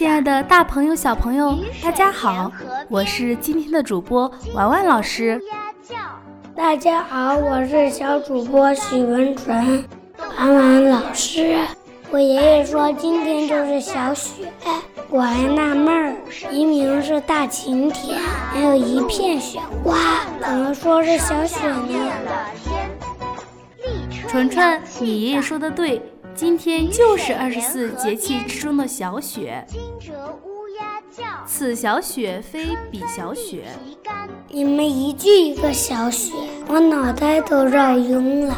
亲爱的大朋友、小朋友，大家好！我是今天的主播婉婉老师。大家好，我是小主播许文纯。婉婉老师，我爷爷说今天就是小雪，我还纳闷儿，明明是大晴天，还有一片雪花，怎么说是小雪呢？纯纯，你爷爷说的对。今天就是二十四节气之中的小雪。惊蛰乌鸦叫此小雪非彼小雪。你们一句一个小雪，我脑袋都绕晕了。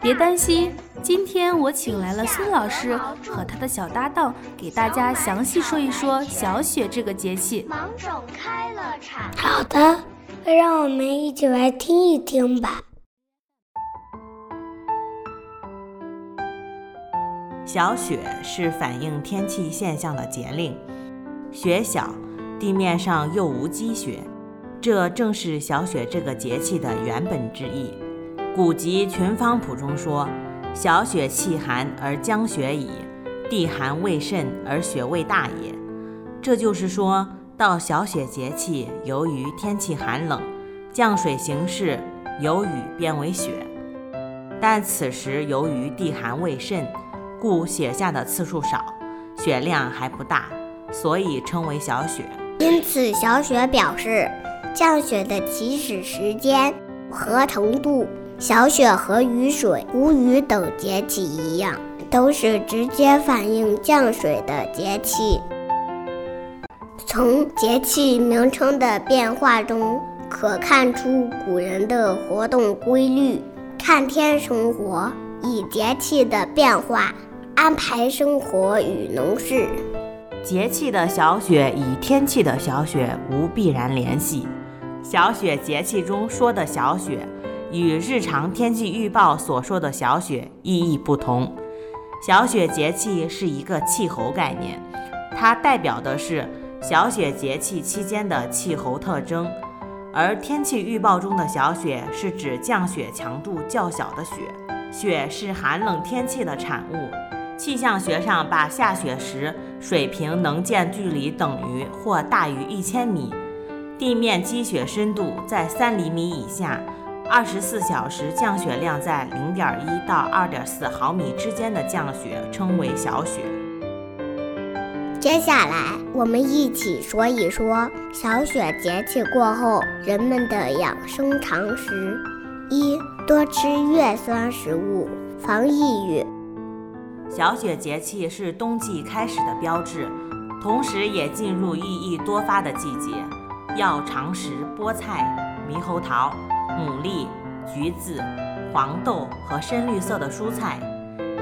别担心，今天我请来了孙老师和他的小搭档，给大家详细说一说小雪这个节气。芒种开了好的，让我们一起来听一听吧。小雪是反映天气现象的节令，雪小，地面上又无积雪，这正是小雪这个节气的原本之意。古籍《群芳谱》中说：“小雪气寒而将雪矣，地寒未甚而雪未大也。”这就是说到小雪节气，由于天气寒冷，降水形式由雨变为雪，但此时由于地寒未甚。故雪下的次数少，雪量还不大，所以称为小雪。因此，小雪表示降雪的起始时间和程度。小雪和雨水、谷雨等节气一样，都是直接反映降水的节气。从节气名称的变化中，可看出古人的活动规律，看天生活，以节气的变化。安排生活与农事，节气的小雪与天气的小雪无必然联系。小雪节气中说的小雪，与日常天气预报所说的小雪意义不同。小雪节气是一个气候概念，它代表的是小雪节气期间的气候特征，而天气预报中的小雪是指降雪强度较小的雪。雪是寒冷天气的产物。气象学上把下雪时水平能见距离等于或大于一千米，地面积雪深度在三厘米以下，二十四小时降雪量在零点一到二点四毫米之间的降雪称为小雪。接下来我们一起说一说小雪节气过后人们的养生常识：一、多吃叶酸食物，防抑郁。小雪节气是冬季开始的标志，同时也进入意义多发的季节，要常食菠菜、猕猴桃、牡蛎、橘子、黄豆和深绿色的蔬菜，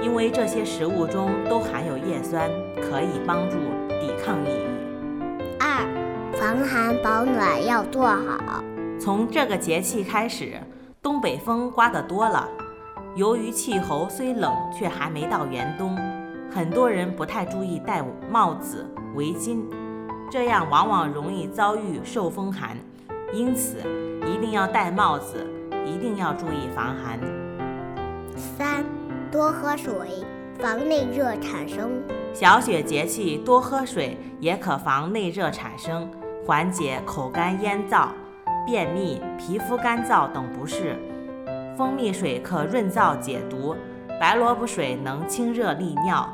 因为这些食物中都含有叶酸，可以帮助抵抗抑郁。二，防寒保暖要做好。从这个节气开始，东北风刮得多了。由于气候虽冷，却还没到严冬，很多人不太注意戴帽子、围巾，这样往往容易遭遇受风寒。因此，一定要戴帽子，一定要注意防寒。三，多喝水，防内热产生。小雪节气多喝水，也可防内热产生，缓解口干咽燥、便秘、皮肤干燥等不适。蜂蜜水可润燥解毒，白萝卜水能清热利尿，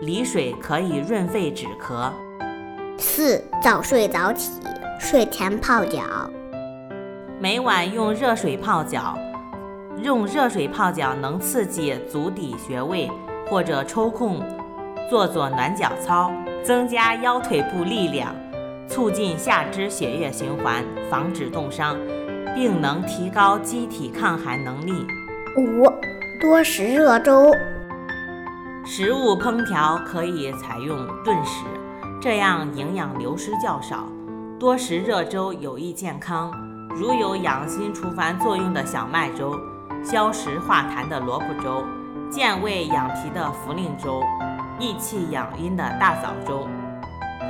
梨水可以润肺止咳。四早睡早起，睡前泡脚，每晚用热水泡脚，用热水泡脚能刺激足底穴位，或者抽空做做暖脚操，增加腰腿部力量，促进下肢血液循环，防止冻伤。并能提高机体抗寒能力。五，多食热粥。食物烹调可以采用炖食，这样营养流失较少。多食热粥有益健康，如有养心除烦作用的小麦粥、消食化痰的萝卜粥、健胃养脾的茯苓粥、益气养阴的大枣粥。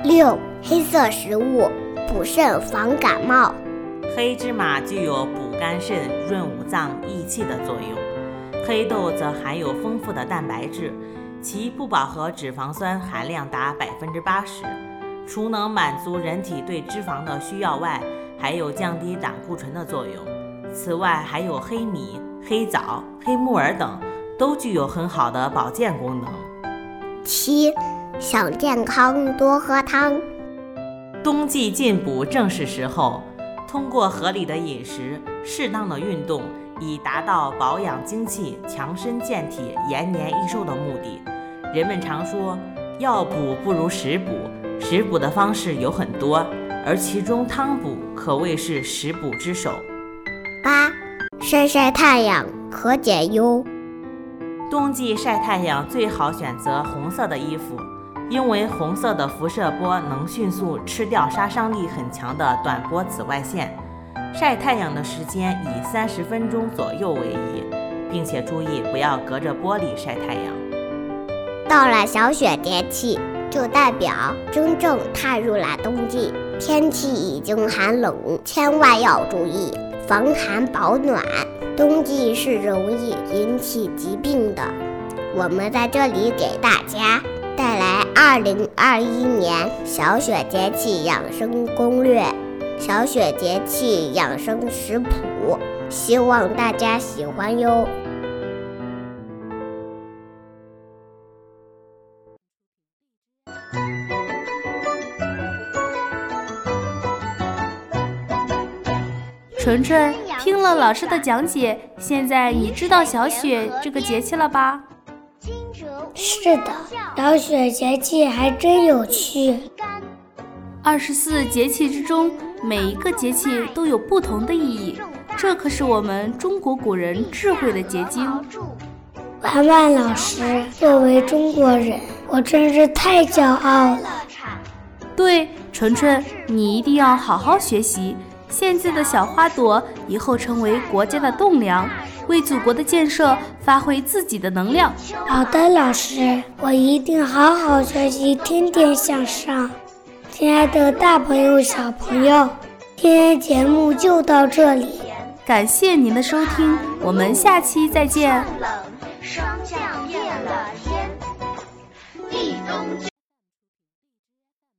六，黑色食物补肾防感冒。黑芝麻具有补肝肾、润五脏、益气的作用，黑豆则含有丰富的蛋白质，其不饱和脂肪酸含量达百分之八十。除能满足人体对脂肪的需要外，还有降低胆固醇的作用。此外，还有黑米、黑枣、黑木耳等，都具有很好的保健功能。七，想健康多喝汤。冬季进补正是时候，通过合理的饮食、适当的运动，以达到保养精气、强身健体、延年益寿的目的。人们常说，药补不如食补，食补的方式有很多，而其中汤补可谓是食补之首。八，晒晒太阳可解忧。冬季晒太阳最好选择红色的衣服。因为红色的辐射波能迅速吃掉杀伤力很强的短波紫外线，晒太阳的时间以三十分钟左右为宜，并且注意不要隔着玻璃晒太阳。到了小雪节气，就代表真正踏入了冬季，天气已经寒冷，千万要注意防寒保暖。冬季是容易引起疾病的，我们在这里给大家。带来二零二一年小雪节气养生攻略、小雪节气养生食谱，希望大家喜欢哟。纯纯听了老师的讲解，现在你知道小雪这个节气了吧？是的，小雪节气还真有趣。二十四节气之中，每一个节气都有不同的意义，这可是我们中国古人智慧的结晶。婉婉老师，作为中国人，我真是太骄傲了。对，纯纯，你一定要好好学习。现在的小花朵，以后成为国家的栋梁。为祖国的建设发挥自己的能量。好的，老师，我一定好好学习，天天向上。亲爱的，大朋友、小朋友，今天节目就到这里，感谢您的收听，我们下期再见。